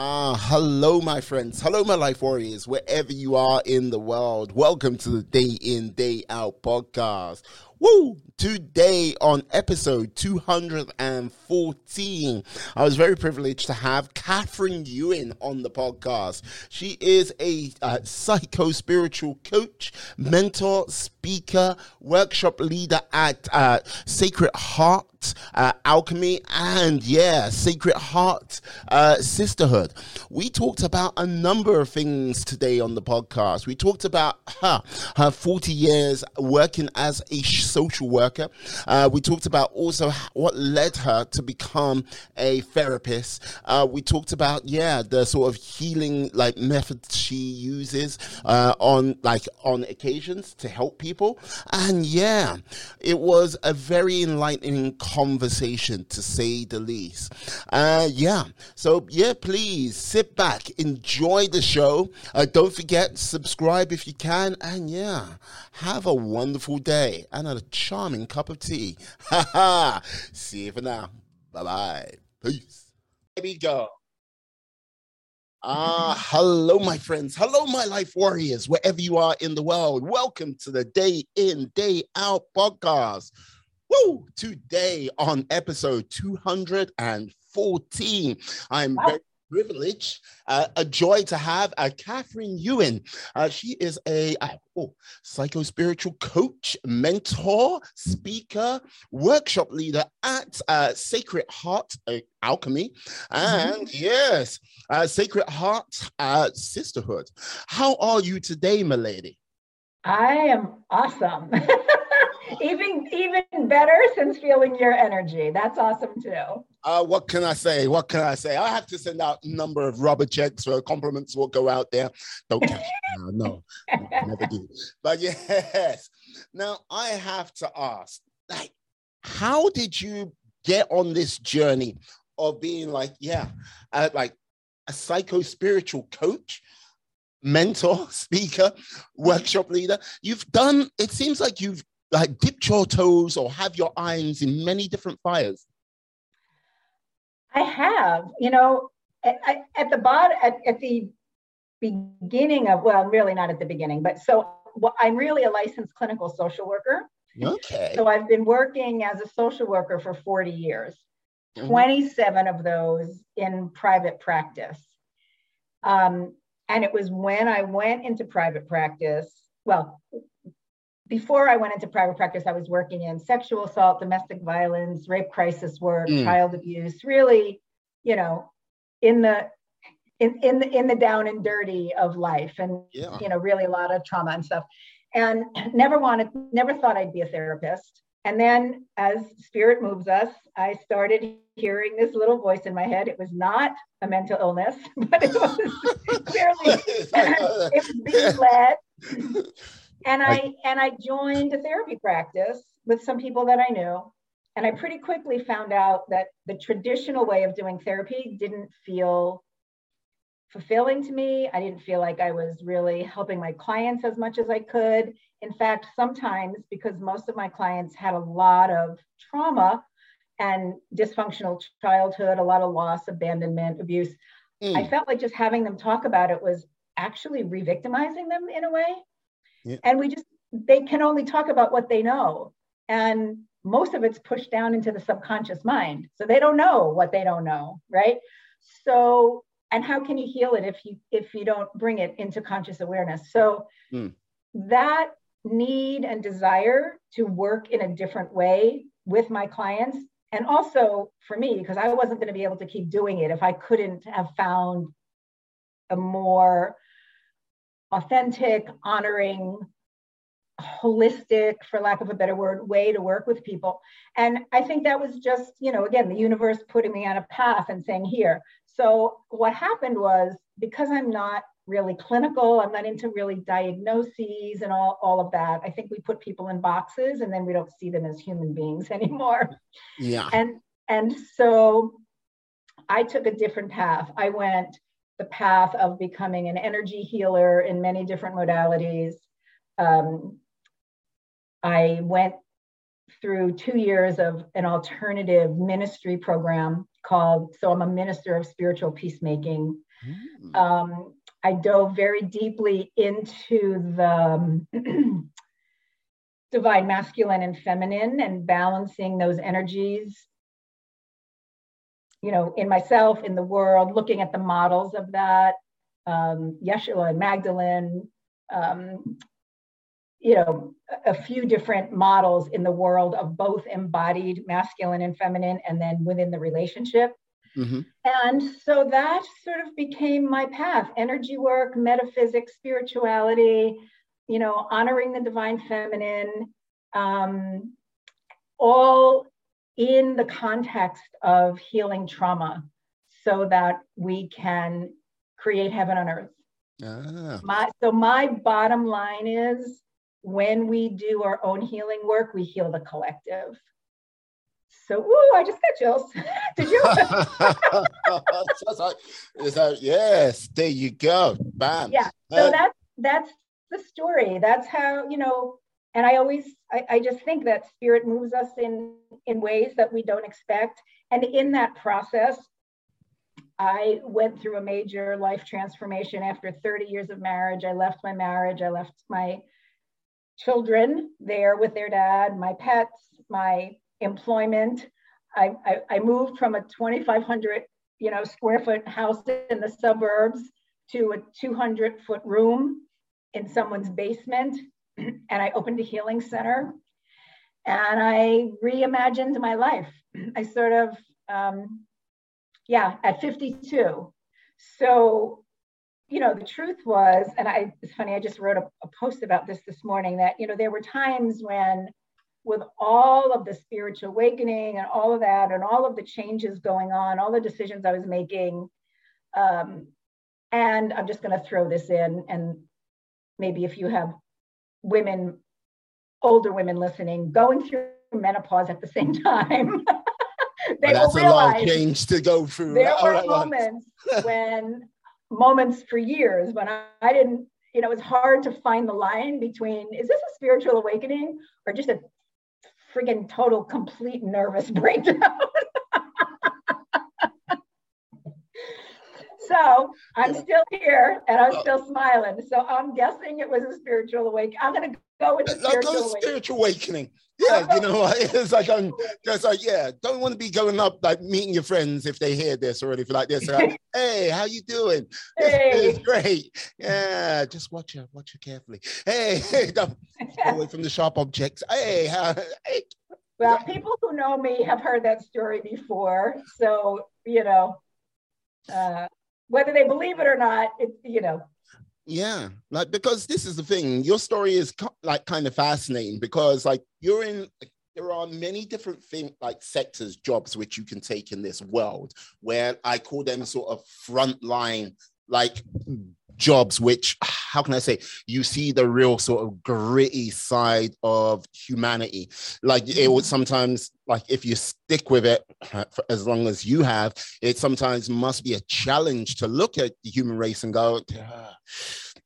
Ah, hello, my friends. Hello, my life warriors, wherever you are in the world. Welcome to the Day In, Day Out podcast. Woo! Today on episode 214, I was very privileged to have Catherine Ewan on the podcast. She is a uh, psycho spiritual coach, mentor, speaker, workshop leader at uh, Sacred Heart uh, Alchemy, and yeah, Sacred Heart uh, Sisterhood. We talked about a number of things today on the podcast. We talked about her, her 40 years working as a social worker. Uh, we talked about also what led her to become a therapist. Uh, we talked about, yeah, the sort of healing like methods she uses uh, on like on occasions to help people. And yeah, it was a very enlightening conversation to say the least. Uh, yeah, so yeah, please sit back, enjoy the show. Uh, don't forget, subscribe if you can, and yeah, have a wonderful day and charming cup of tea. Ha ha. See you for now. Bye bye. Peace. Here we go. Ah, hello, my friends. Hello, my life warriors, wherever you are in the world. Welcome to the Day In, Day Out podcast. Woo! Today on episode 214, I'm wow. very privilege, uh, a joy to have uh, Catherine Ewan. Uh, she is a uh, oh, psycho spiritual coach, mentor, speaker, workshop leader at uh, Sacred Heart uh, Alchemy, and mm-hmm. yes, Sacred Heart Sisterhood. How are you today, my lady? I am awesome. even even better since feeling your energy. That's awesome too. Uh, what can I say? What can I say? I have to send out a number of rubber checks for compliments will go out there. Don't catch no, no, never do. But yes. Now I have to ask, like, how did you get on this journey of being like, yeah, uh, like a psycho spiritual coach? mentor, speaker, workshop leader. You've done, it seems like you've like dip your toes or have your irons in many different fires? I have, you know, at, at the bottom, at, at, the beginning of, well, really not at the beginning, but so well, I'm really a licensed clinical social worker. Okay. So I've been working as a social worker for 40 years, mm-hmm. 27 of those in private practice. Um, and it was when I went into private practice, well, before I went into private practice, I was working in sexual assault, domestic violence, rape crisis work, mm. child abuse, really, you know, in the in in the in the down and dirty of life and yeah. you know, really a lot of trauma and stuff. And never wanted, never thought I'd be a therapist. And then as spirit moves us, I started hearing this little voice in my head. It was not a mental illness, but it was clearly it was being led and I and I joined a therapy practice with some people that I knew. And I pretty quickly found out that the traditional way of doing therapy didn't feel fulfilling to me. I didn't feel like I was really helping my clients as much as I could. In fact, sometimes because most of my clients had a lot of trauma and dysfunctional childhood, a lot of loss, abandonment, abuse, mm. I felt like just having them talk about it was actually re victimizing them in a way. Yeah. And we just, they can only talk about what they know. And most of it's pushed down into the subconscious mind. So they don't know what they don't know, right? So, and how can you heal it if you if you don't bring it into conscious awareness? So mm. that need and desire to work in a different way with my clients and also for me because i wasn't going to be able to keep doing it if i couldn't have found a more authentic, honoring, holistic, for lack of a better word, way to work with people. And I think that was just, you know, again, the universe putting me on a path and saying, here. So what happened was because I'm not really clinical, I'm not into really diagnoses and all, all of that. I think we put people in boxes and then we don't see them as human beings anymore. Yeah. And and so I took a different path. I went the path of becoming an energy healer in many different modalities. Um, I went through two years of an alternative ministry program called so i'm a minister of spiritual peacemaking mm. um, i dove very deeply into the um, divine masculine and feminine and balancing those energies you know in myself in the world looking at the models of that um, yeshua and magdalene um, you know a few different models in the world of both embodied masculine and feminine and then within the relationship mm-hmm. and so that sort of became my path energy work metaphysics spirituality you know honoring the divine feminine um, all in the context of healing trauma so that we can create heaven on earth ah. my, so my bottom line is when we do our own healing work, we heal the collective. So, ooh, I just got chills. Did you? Is that, yes, there you go. Bam. Yeah. So uh, that's that's the story. That's how, you know, and I always I, I just think that spirit moves us in in ways that we don't expect. And in that process, I went through a major life transformation after 30 years of marriage. I left my marriage, I left my children there with their dad, my pets, my employment. I, I, I moved from a 2,500 you know square foot house in the suburbs to a 200 foot room in someone's basement, and I opened a healing center, and I reimagined my life. I sort of um, yeah at 52. So you know, the truth was, and I, it's funny, I just wrote a, a, post about this this morning that, you know, there were times when, with all of the spiritual awakening and all of that, and all of the changes going on, all the decisions I was making, um, and I'm just going to throw this in, and maybe if you have women, older women listening, going through menopause at the same time. they well, that's a long change to go through. There were moments when moments for years when I, I didn't, you know, it's hard to find the line between is this a spiritual awakening or just a friggin' total complete nervous breakdown? So I'm still here and I'm still smiling. So I'm guessing it was a spiritual awakening. I'm going to go with spiritual, awakening. spiritual awakening. Yeah, you know, it's like I'm just like, yeah, don't want to be going up like meeting your friends if they hear this or anything like this. Like, hey, how you doing? Hey. It's, great. Yeah, just watch her, watch her carefully. Hey, hey don't away from the sharp objects. Hey, how, hey. Well, people who know me have heard that story before, so you know, uh, whether they believe it or not, it's you know, yeah, like because this is the thing. Your story is like kind of fascinating because like you're in there are many different things like sectors, jobs which you can take in this world where I call them sort of frontline like hmm. Jobs which how can i say you see the real sort of gritty side of humanity like it would sometimes like if you stick with it for as long as you have it sometimes must be a challenge to look at the human race and go ah,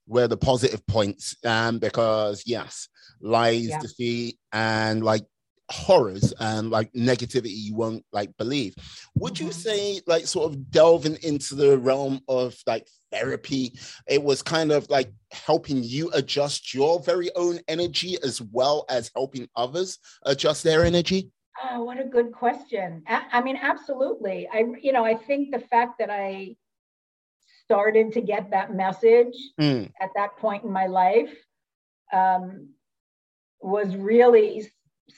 where the positive points um because yes lies yeah. defeat and like horrors and like negativity you won't like believe would you mm-hmm. say like sort of delving into the realm of like therapy. It was kind of like helping you adjust your very own energy as well as helping others adjust their energy? Oh what a good question. I, mean absolutely. I you know i think the fact that i started to get that message mm. at that point in my life um, was really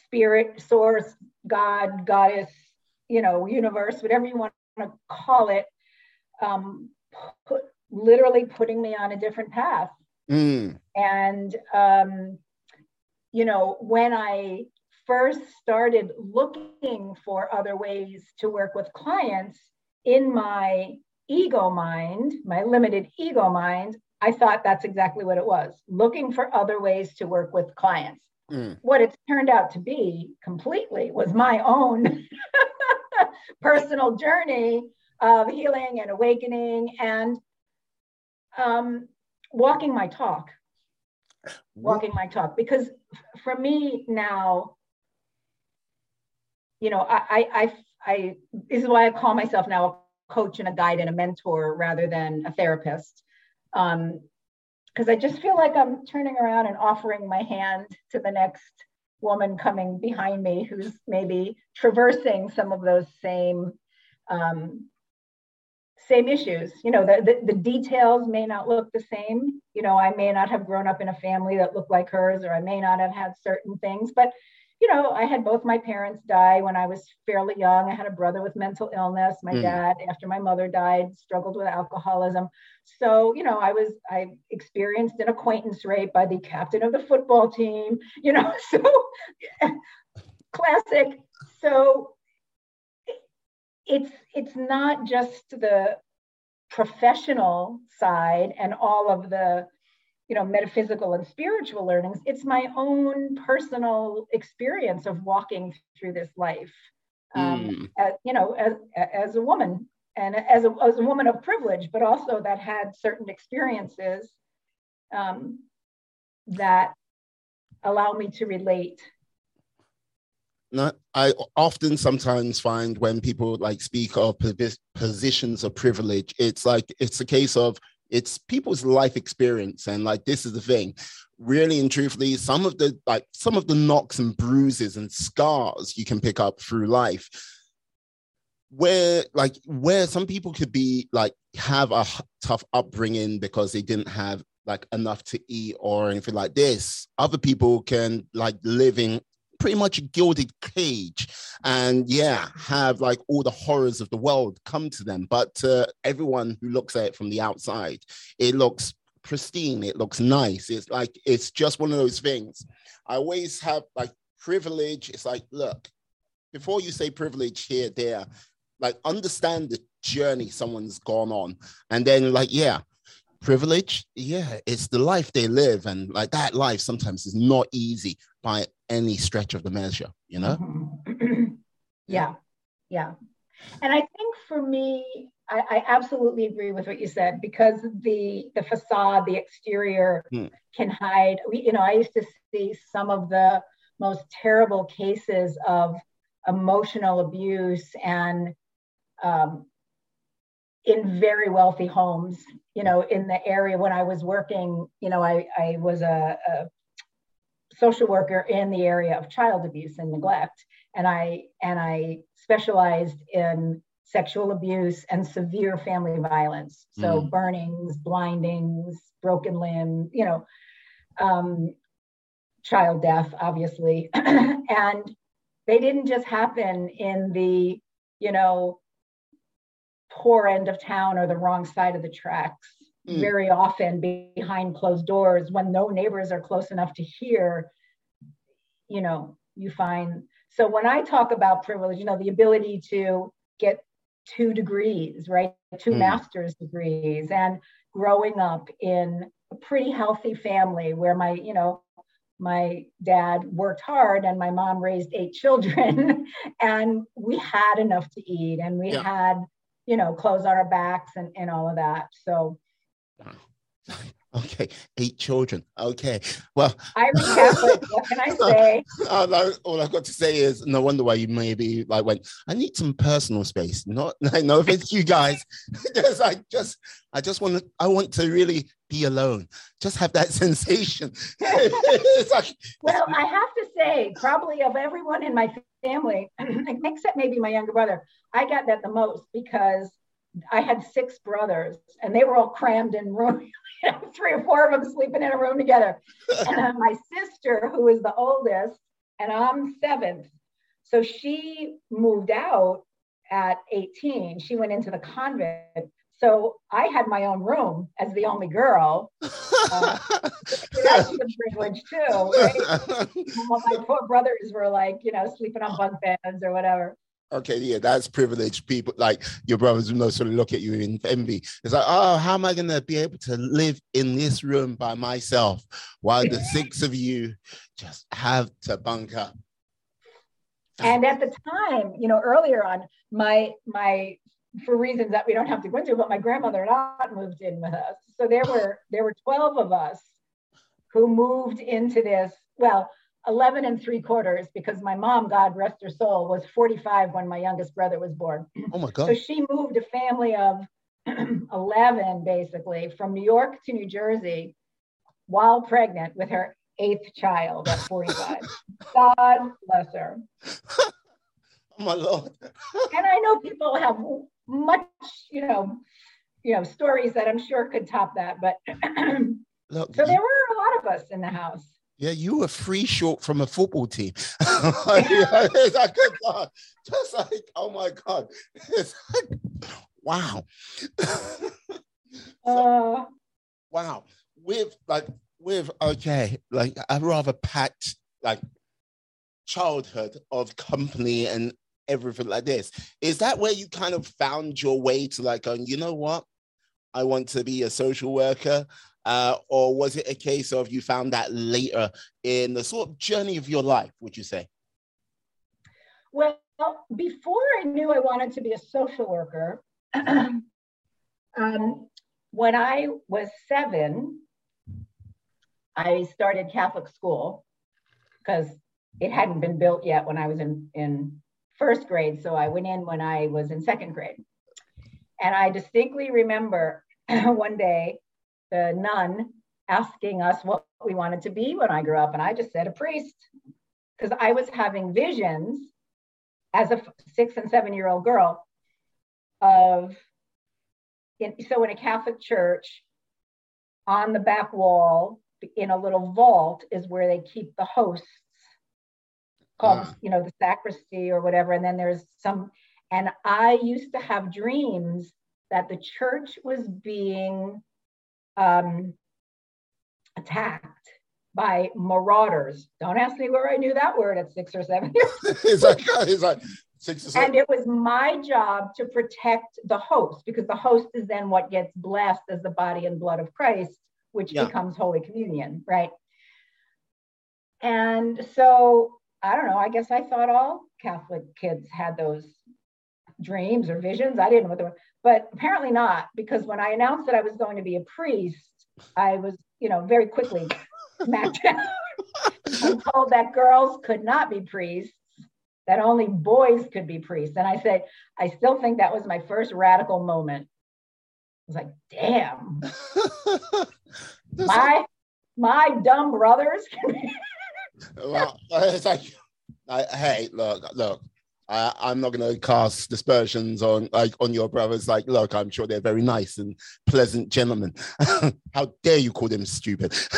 spirit, source, God, goddess, you know, universe, whatever you want to call it, um, put, literally putting me on a different path. Mm. And, um, you know, when I first started looking for other ways to work with clients in my ego mind, my limited ego mind, I thought that's exactly what it was looking for other ways to work with clients. Mm. What it's turned out to be completely was my own personal journey of healing and awakening and um, walking my talk. Walking my talk. Because for me now, you know, I, I, I this is why I call myself now a coach and a guide and a mentor rather than a therapist. Um, because I just feel like I'm turning around and offering my hand to the next woman coming behind me who's maybe traversing some of those same um, same issues. You know, the, the, the details may not look the same. You know, I may not have grown up in a family that looked like hers, or I may not have had certain things, but you know, I had both my parents die when I was fairly young. I had a brother with mental illness. My mm. dad, after my mother died, struggled with alcoholism. So, you know, I was, I experienced an acquaintance rape by the captain of the football team, you know, so classic. So it's, it's not just the professional side and all of the you know metaphysical and spiritual learnings it's my own personal experience of walking through this life um, mm. as, you know as, as a woman and as a, as a woman of privilege but also that had certain experiences um, that allow me to relate not, I often sometimes find when people like speak of positions of privilege, it's like it's a case of it's people's life experience and like this is the thing. Really and truthfully some of the like some of the knocks and bruises and scars you can pick up through life where like where some people could be like have a tough upbringing because they didn't have like enough to eat or anything like this. Other people can like live in pretty much a gilded cage and yeah have like all the horrors of the world come to them. But to everyone who looks at it from the outside it looks pristine. It looks nice. It's like it's just one of those things. I always have like privilege. It's like look before you say privilege here there like understand the journey someone's gone on. And then like yeah privilege yeah it's the life they live and like that life sometimes is not easy by any stretch of the measure, you know? Mm-hmm. yeah, yeah. And I think for me, I, I, absolutely agree with what you said because the the facade, the exterior hmm. can hide. We, you know, I used to see some of the most terrible cases of emotional abuse and um, in very wealthy homes. You know, in the area when I was working, you know, I I was a, a social worker in the area of child abuse and neglect and i and i specialized in sexual abuse and severe family violence so mm. burnings blindings broken limb you know um, child death obviously and they didn't just happen in the you know poor end of town or the wrong side of the tracks mm. very often behind closed doors when no neighbors are close enough to hear you know you find so when i talk about privilege you know the ability to get two degrees right two mm. master's degrees and growing up in a pretty healthy family where my you know my dad worked hard and my mom raised eight children and we had enough to eat and we yeah. had you know clothes on our backs and, and all of that. So Okay, eight children. Okay, well, Irish Catholic. what can I say? Uh, no, all I've got to say is, no wonder why you maybe like went. I need some personal space. Not, no offense to you guys. just, I just, I just want to. I want to really be alone. Just have that sensation. like, well, I have to say, probably of everyone in my family, except maybe my younger brother, I got that the most because I had six brothers and they were all crammed in room, three or four of them sleeping in a room together. and uh, my sister, who is the oldest, and I'm seventh. So she moved out at 18. She went into the convent. So I had my own room as the only girl. Uh, that's a privilege too. Right? my poor brothers were like, you know, sleeping on bunk beds or whatever okay, yeah, that's privileged people. Like your brothers will sort of look at you in envy. It's like, oh, how am I going to be able to live in this room by myself while the six of you just have to bunker? And at the time, you know, earlier on, my my for reasons that we don't have to go into, but my grandmother and aunt moved in with us. So there were there were 12 of us who moved into this. Well, 11 and three quarters because my mom, God rest her soul, was 45 when my youngest brother was born. Oh my God. So she moved a family of 11 basically from New York to New Jersey while pregnant with her eighth child at 45. God bless her. oh my Lord. and I know people have much, you know, you know, stories that I'm sure could top that. But so there were a lot of us in the house. Yeah, you were free short from a football team. it's like, God, just like, oh my God. It's like, wow. Uh, wow. With like with okay, like a rather packed like childhood of company and everything like this. Is that where you kind of found your way to like going, you know what? I want to be a social worker. Uh, or was it a case of you found that later in the sort of journey of your life, would you say? Well, before I knew I wanted to be a social worker, um, when I was seven, I started Catholic school because it hadn't been built yet when I was in, in first grade. So I went in when I was in second grade. And I distinctly remember one day the nun asking us what we wanted to be when I grew up. And I just said a priest because I was having visions as a six and seven year old girl of, in, so in a Catholic church, on the back wall in a little vault is where they keep the hosts called, uh. you know, the sacristy or whatever. And then there's some, and I used to have dreams that the church was being um, attacked by marauders. Don't ask me where I knew that word at six or seven years. it's like, it's like six or seven. And it was my job to protect the host because the host is then what gets blessed as the body and blood of Christ, which yeah. becomes Holy Communion, right? And so I don't know, I guess I thought all Catholic kids had those dreams or visions. I didn't know what they were but apparently not because when I announced that I was going to be a priest, I was, you know, very quickly smacked down and told that girls could not be priests, that only boys could be priests. And I said, I still think that was my first radical moment. I was like, damn, my my dumb brothers. well, it's like, I, hey, look, look, I, am not going to cast dispersions on like on your brothers. Like, look, I'm sure they're very nice and pleasant gentlemen. How dare you call them stupid?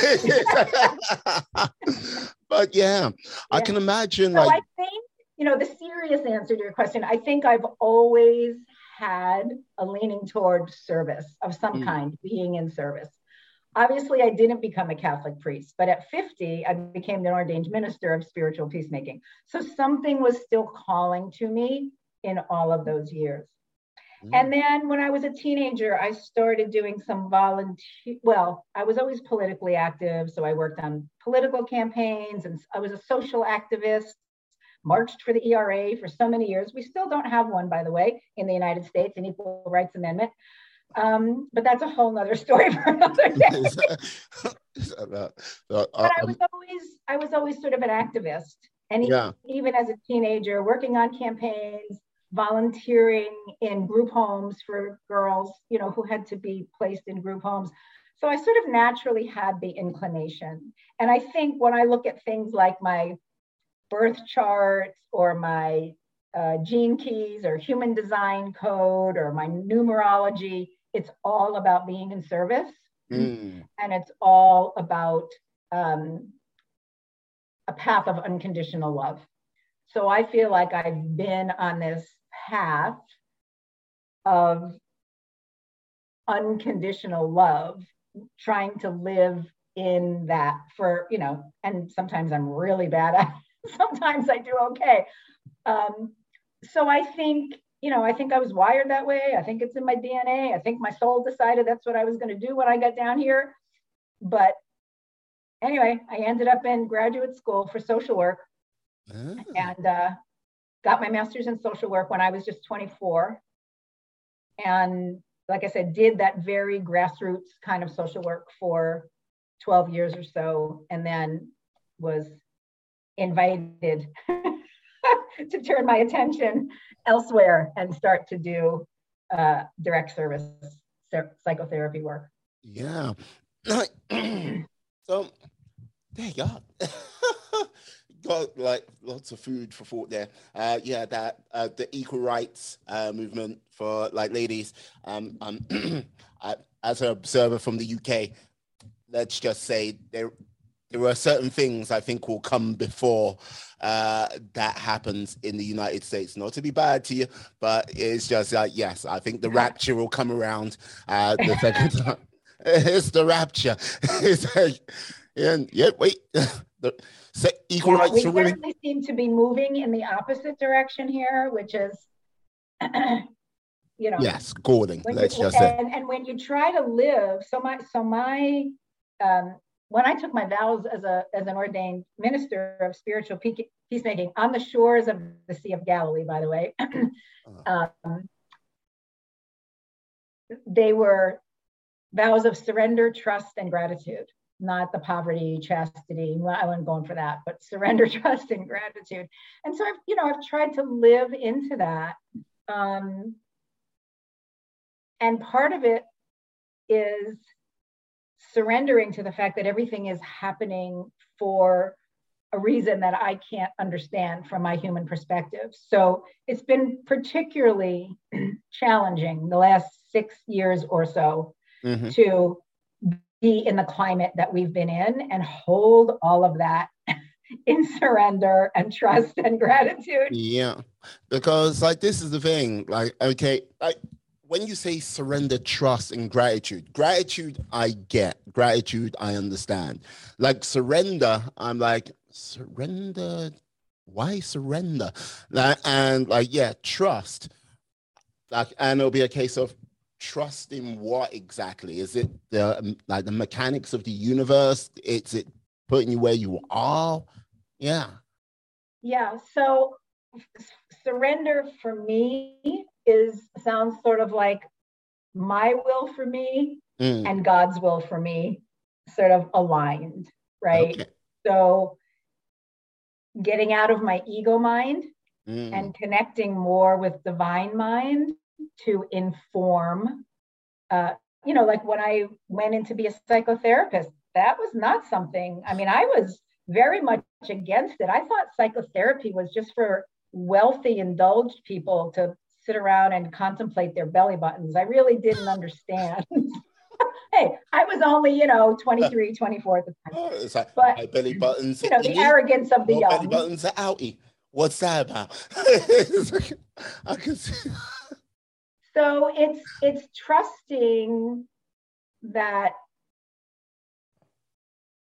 but yeah, yeah, I can imagine. So like, I think you know the serious answer to your question. I think I've always had a leaning toward service of some mm. kind, being in service. Obviously, I didn't become a Catholic priest, but at 50, I became an ordained minister of spiritual peacemaking. So something was still calling to me in all of those years. Mm. And then when I was a teenager, I started doing some volunteer. Well, I was always politically active. So I worked on political campaigns and I was a social activist, marched for the ERA for so many years. We still don't have one, by the way, in the United States, an Equal Rights Amendment. Um, but that's a whole nother story for another day. uh, but I was always I was always sort of an activist. And yeah. even as a teenager, working on campaigns, volunteering in group homes for girls, you know, who had to be placed in group homes. So I sort of naturally had the inclination. And I think when I look at things like my birth charts or my uh, gene keys or human design code or my numerology, it's all about being in service mm. and it's all about um, a path of unconditional love. So I feel like I've been on this path of unconditional love, trying to live in that for, you know, and sometimes I'm really bad at it. sometimes I do okay. Um, so I think you know, I think I was wired that way. I think it's in my DNA. I think my soul decided that's what I was going to do when I got down here. But anyway, I ended up in graduate school for social work oh. and uh, got my master's in social work when I was just 24. And like I said, did that very grassroots kind of social work for 12 years or so, and then was invited to turn my attention elsewhere and start to do uh, direct service psychotherapy work. Yeah. so there you go. Got like lots of food for thought there. Uh, yeah, that uh, the equal rights uh, movement for like ladies. Um, um, as an observer from the UK, let's just say there there are certain things I think will come before uh, that happens in the United States. Not to be bad to you, but it's just like yes, I think the rapture will come around uh, the second time. It's the rapture. it's like, and yeah, wait. the, so equal yeah, rights we certainly seem to be moving in the opposite direction here, which is, you know, yes, Gordon. Let's you, just and, say, and when you try to live, so my so my um, when I took my vows as a as an ordained minister of spiritual peacemaking on the shores of the Sea of Galilee, by the way, uh-huh. um, they were vows of surrender, trust, and gratitude. Not the poverty, chastity. Well, I wasn't going for that, but surrender, trust, and gratitude. And so I've, you know, I've tried to live into that. Um, and part of it is surrendering to the fact that everything is happening for a reason that I can't understand from my human perspective. So it's been particularly challenging the last six years or so mm-hmm. to be in the climate that we've been in and hold all of that in surrender and trust and gratitude. Yeah. Because like this is the thing, like, okay, like when you say surrender, trust, and gratitude, gratitude I get, gratitude I understand. Like surrender, I'm like surrender. Why surrender? Like, and like yeah, trust. Like, and it'll be a case of trust in what exactly? Is it the um, like the mechanics of the universe? Is it putting you where you are? Yeah. Yeah. So surrender for me is sounds sort of like my will for me mm. and God's will for me sort of aligned, right? Okay. So getting out of my ego mind mm. and connecting more with divine mind to inform uh, you know like when i went in to be a psychotherapist that was not something i mean i was very much against it i thought psychotherapy was just for wealthy indulged people to sit around and contemplate their belly buttons. I really didn't understand. hey, I was only, you know, 23, 24 at the time. Oh, like but, belly buttons. You know, the arrogance of the young. Belly buttons are outie. What's that about? I can see. So it's it's trusting that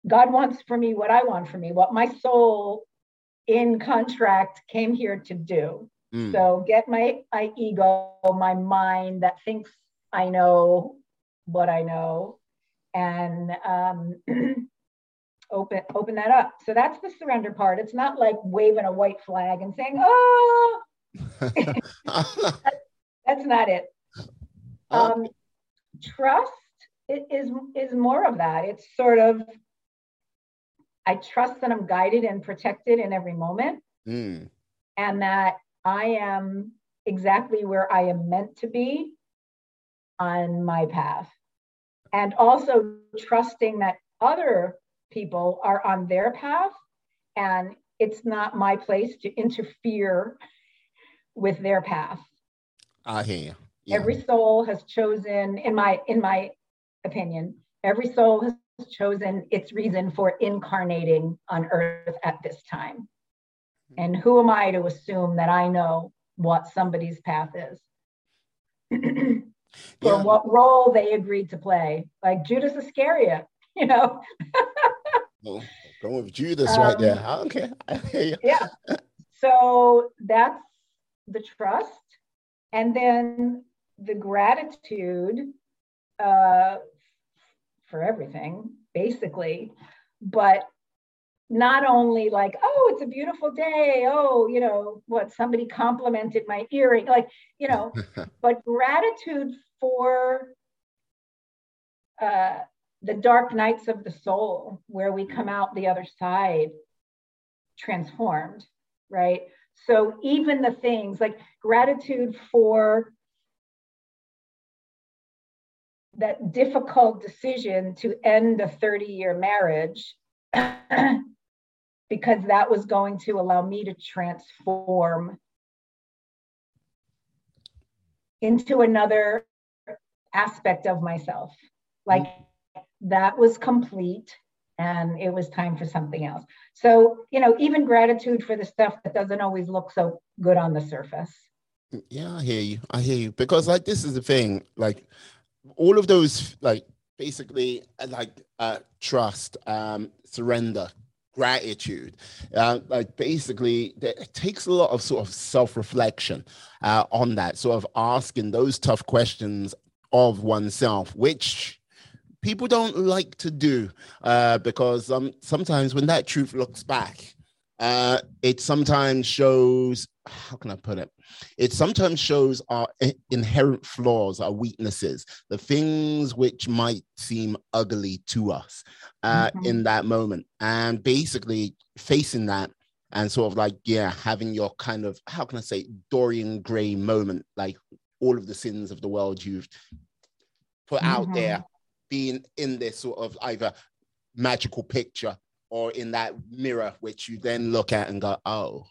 God wants for me what I want for me, what my soul in contract came here to do. Mm. So get my, my ego, my mind that thinks I know what I know, and um, open open that up. So that's the surrender part. It's not like waving a white flag and saying, "Oh." that's not it. Um, trust is is more of that. It's sort of I trust that I'm guided and protected in every moment, mm. and that I am exactly where I am meant to be on my path. And also trusting that other people are on their path and it's not my place to interfere with their path. I hear. Yeah. Every soul has chosen, in my in my opinion, every soul has chosen its reason for incarnating on earth at this time. And who am I to assume that I know what somebody's path is? or yeah. what role they agreed to play, like Judas Iscariot, you know. well, going with Judas um, right there. I yeah. So that's the trust. And then the gratitude uh, for everything, basically. But not only like, oh, it's a beautiful day. Oh, you know, what somebody complimented my earring, like, you know, but gratitude for uh, the dark nights of the soul, where we come out the other side transformed, right? So even the things like gratitude for that difficult decision to end a 30 year marriage because that was going to allow me to transform into another aspect of myself. Like that was complete and it was time for something else. So, you know, even gratitude for the stuff that doesn't always look so good on the surface. Yeah, I hear you. I hear you. Because like this is the thing, like all of those like basically like uh trust, um, surrender, gratitude. Uh, like basically it takes a lot of sort of self-reflection uh, on that sort of asking those tough questions of oneself which people don't like to do uh, because um, sometimes when that truth looks back uh, it sometimes shows how can i put it it sometimes shows our inherent flaws our weaknesses the things which might seem ugly to us uh, mm-hmm. in that moment and basically facing that and sort of like yeah having your kind of how can i say dorian gray moment like all of the sins of the world you've put mm-hmm. out there being in this sort of either magical picture or in that mirror, which you then look at and go, oh,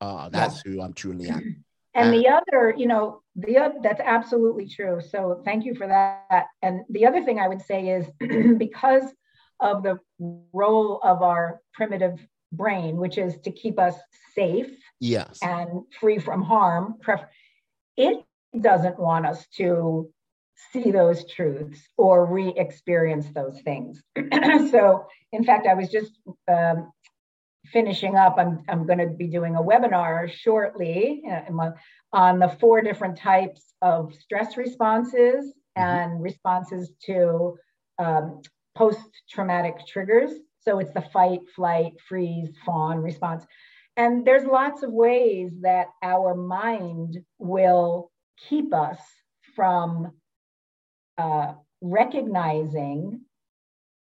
oh that's yeah. who I'm truly am. And the other, you know, the other, that's absolutely true. So thank you for that. And the other thing I would say is because of the role of our primitive brain, which is to keep us safe yes. and free from harm, it doesn't want us to see those truths or re-experience those things. so, in fact, I was just um, finishing up. I'm I'm going to be doing a webinar shortly uh, on the four different types of stress responses mm-hmm. and responses to um, post-traumatic triggers. So it's the fight, flight, freeze, fawn response. And there's lots of ways that our mind will keep us from uh, recognizing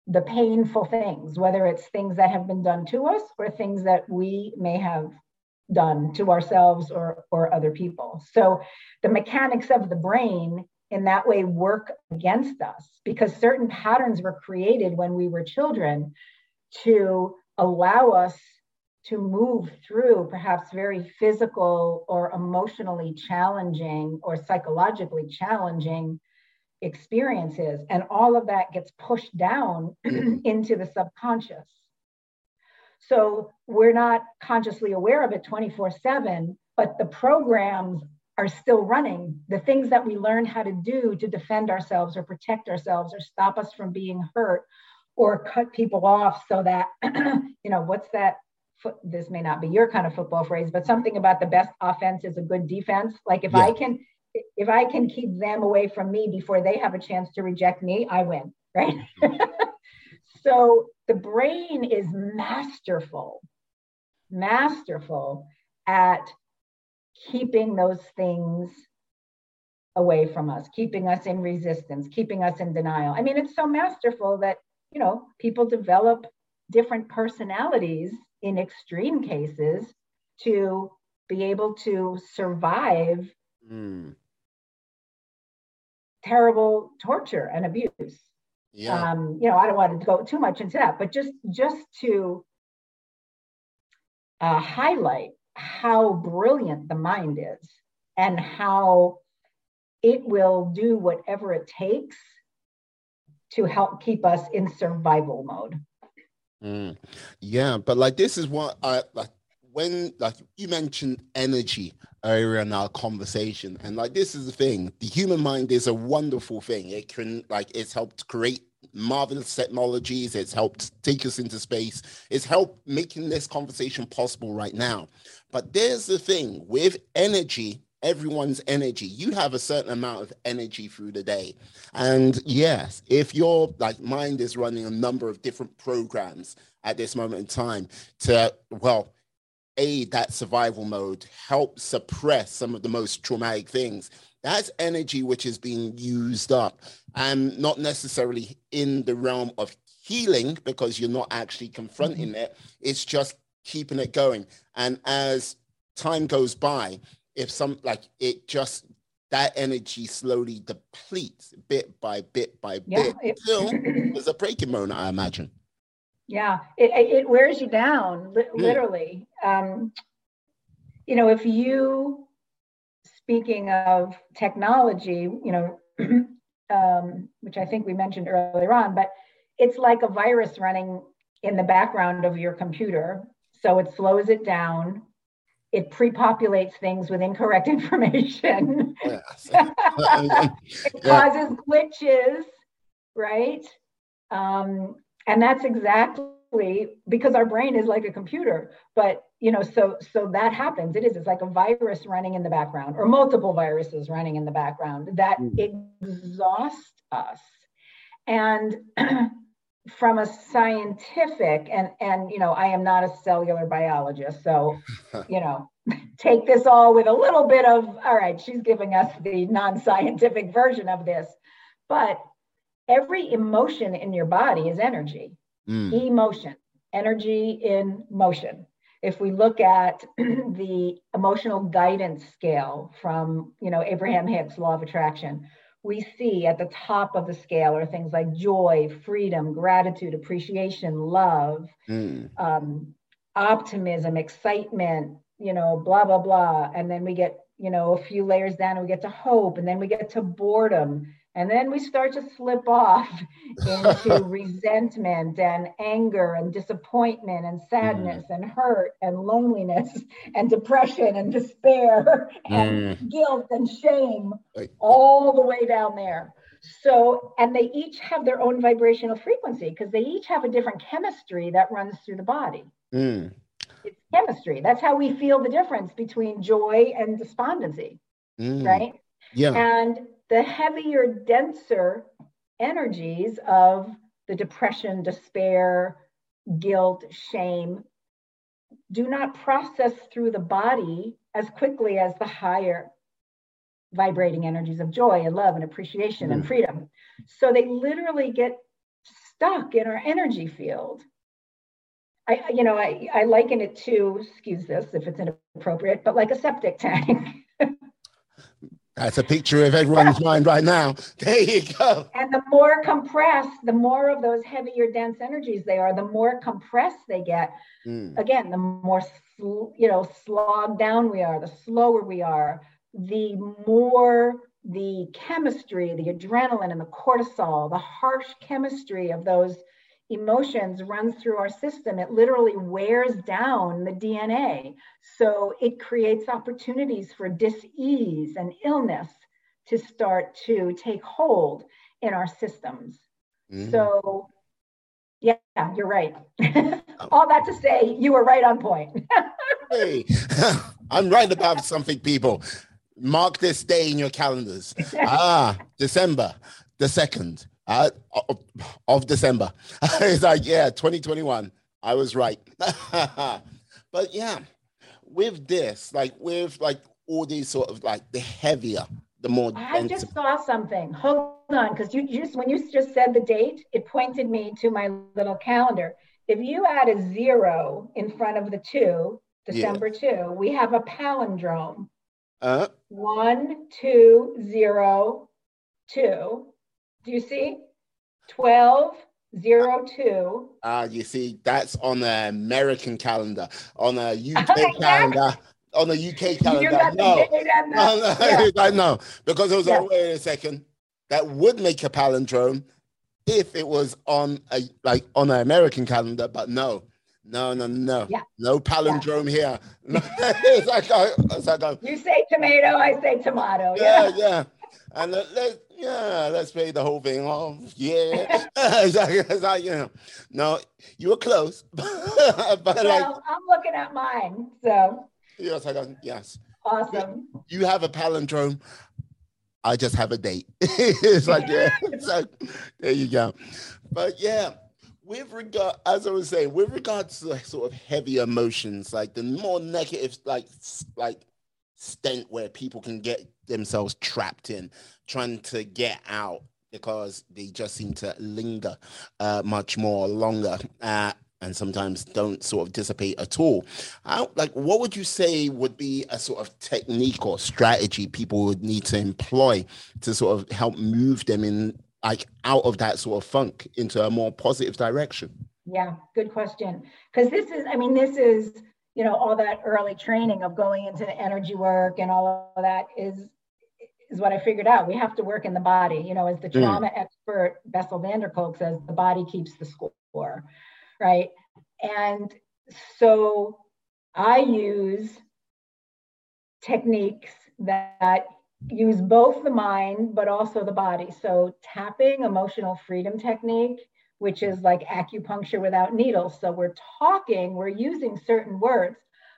the painful things, whether it's things that have been done to us or things that we may have done to ourselves or, or other people. So the mechanics of the brain in that way work against us because certain patterns were created when we were children to allow us to move through perhaps very physical or emotionally challenging or psychologically challenging experiences. And all of that gets pushed down mm-hmm. into the subconscious. So we're not consciously aware of it 24 7, but the programs are still running. The things that we learn how to do to defend ourselves or protect ourselves or stop us from being hurt or cut people off so that, you know, what's that? This may not be your kind of football phrase, but something about the best offense is a good defense. Like if yeah. I can if I can keep them away from me before they have a chance to reject me, I win, right? so the brain is masterful, masterful at keeping those things away from us, keeping us in resistance, keeping us in denial. I mean, it's so masterful that, you know, people develop different personalities in extreme cases to be able to survive mm terrible torture and abuse. Yeah. Um, you know, I don't want to go too much into that, but just just to uh, highlight how brilliant the mind is and how it will do whatever it takes to help keep us in survival mode. Mm. Yeah, but like this is what I like when like you mentioned energy earlier in our conversation and like this is the thing the human mind is a wonderful thing. It can like it's helped create marvelous technologies it's helped take us into space it's helped making this conversation possible right now. But there's the thing with energy everyone's energy you have a certain amount of energy through the day. And yes if your like mind is running a number of different programs at this moment in time to well aid that survival mode, help suppress some of the most traumatic things. That's energy which is being used up and not necessarily in the realm of healing because you're not actually confronting mm-hmm. it. It's just keeping it going. And as time goes by, if some like it just that energy slowly depletes bit by bit by yeah, bit. It, Still, there's a breaking moment, I imagine. Yeah, it, it wears you down, literally. Um, you know, if you, speaking of technology, you know, um, which I think we mentioned earlier on, but it's like a virus running in the background of your computer. So it slows it down it pre-populates things with incorrect information. It causes glitches, right? Um, and that's exactly because our brain is like a computer. But you know, so so that happens. It is. It's like a virus running in the background, or multiple viruses running in the background that mm. exhaust us. And from a scientific and and you know i am not a cellular biologist so you know take this all with a little bit of all right she's giving us the non-scientific version of this but every emotion in your body is energy mm. emotion energy in motion if we look at the emotional guidance scale from you know abraham hicks law of attraction we see at the top of the scale are things like joy, freedom, gratitude, appreciation, love, mm. um, optimism, excitement, you know, blah, blah, blah. And then we get, you know, a few layers down and we get to hope, and then we get to boredom, and then we start to slip off into resentment and anger and disappointment and sadness mm. and hurt and loneliness and depression and despair and mm. guilt and shame, all the way down there. So, and they each have their own vibrational frequency because they each have a different chemistry that runs through the body. Mm. It's chemistry. That's how we feel the difference between joy and despondency, mm. right? Yeah. And the heavier, denser energies of the depression, despair, guilt, shame do not process through the body as quickly as the higher vibrating energies of joy and love and appreciation mm. and freedom. So they literally get stuck in our energy field. I, you know, I, I liken it to, excuse this if it's inappropriate, but like a septic tank. That's a picture of everyone's mind right now. There you go. And the more compressed, the more of those heavier, dense energies they are, the more compressed they get. Mm. Again, the more you know, slogged down we are, the slower we are, the more the chemistry, the adrenaline and the cortisol, the harsh chemistry of those emotions runs through our system, it literally wears down the DNA. So it creates opportunities for dis-ease and illness to start to take hold in our systems. Mm-hmm. So yeah, you're right. All that to say, you were right on point. hey, I'm right about something, people. Mark this day in your calendars. ah, December the 2nd uh, of December. it's like, yeah, 2021. I was right. but yeah, with this, like with like all these sort of like the heavier, the more. I dense- just saw something. Hold on, because you just when you just said the date, it pointed me to my little calendar. If you add a zero in front of the two, December yeah. two, we have a palindrome. Uh, One, two, zero, two. Do you see? 12 02. Ah, uh, you see, that's on the American calendar, on a UK calendar. On the UK calendar, no, no, no, yeah. I know because it was. Yeah. Oh, wait a second, that would make a palindrome if it was on a like on an American calendar, but no, no, no, no, yeah. no palindrome yeah. here. it's like, it's like you say tomato, I say tomato. Yeah, yeah, yeah. And let, let, yeah, let's pay the whole thing off. Yeah. It's like, you know, no, you were close, but well, like, I'm looking at mine. So yes, I got yes. Awesome. You have a palindrome. I just have a date. it's like yeah, so there you go. But yeah, with regard, as I was saying, with regards to like sort of heavy emotions, like the more negative, like like stent where people can get themselves trapped in, trying to get out because they just seem to linger uh, much more longer. Uh, and sometimes don't sort of dissipate at all. How, like, what would you say would be a sort of technique or strategy people would need to employ to sort of help move them in, like, out of that sort of funk into a more positive direction? Yeah, good question. Because this is, I mean, this is, you know, all that early training of going into the energy work and all of that is is what I figured out. We have to work in the body. You know, as the hmm. trauma mm. expert Bessel van der Kolk says, the body keeps the score right? And so I use techniques that use both the mind but also the body. So tapping, emotional freedom technique, which is like acupuncture without needles. So we're talking, we're using certain words,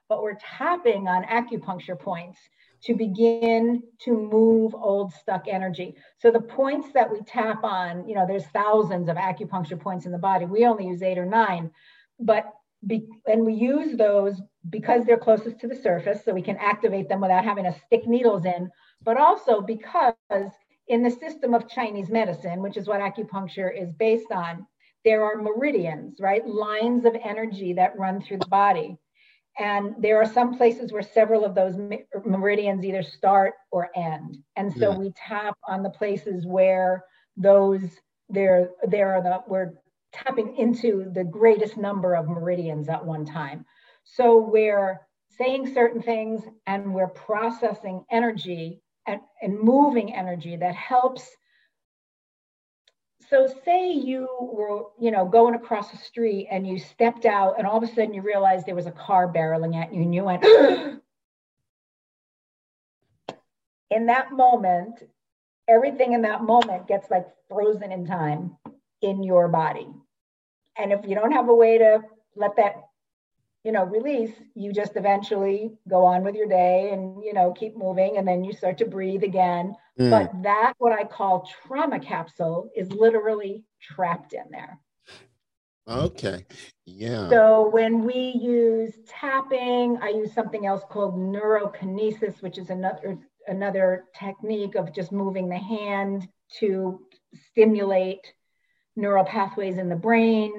but we're tapping on acupuncture points to begin to move old stuck energy. So the points that we tap on, you know, there's thousands of acupuncture points in the body. We only use eight or nine, but be, and we use those because they're closest to the surface, so we can activate them without having to stick needles in, but also because in the system of Chinese medicine, which is what acupuncture is based on, there are meridians, right? Lines of energy that run through the body. And there are some places where several of those meridians either start or end. And so yeah. we tap on the places where those there there are the we're tapping into the greatest number of meridians at one time. So we're saying certain things and we're processing energy and, and moving energy that helps so say you were you know going across the street and you stepped out and all of a sudden you realized there was a car barreling at you and you went in that moment everything in that moment gets like frozen in time in your body. And if you don't have a way to let that you know release you just eventually go on with your day and you know keep moving and then you start to breathe again. Mm. but that what i call trauma capsule is literally trapped in there. Okay. Yeah. So when we use tapping i use something else called neurokinesis which is another another technique of just moving the hand to stimulate neural pathways in the brain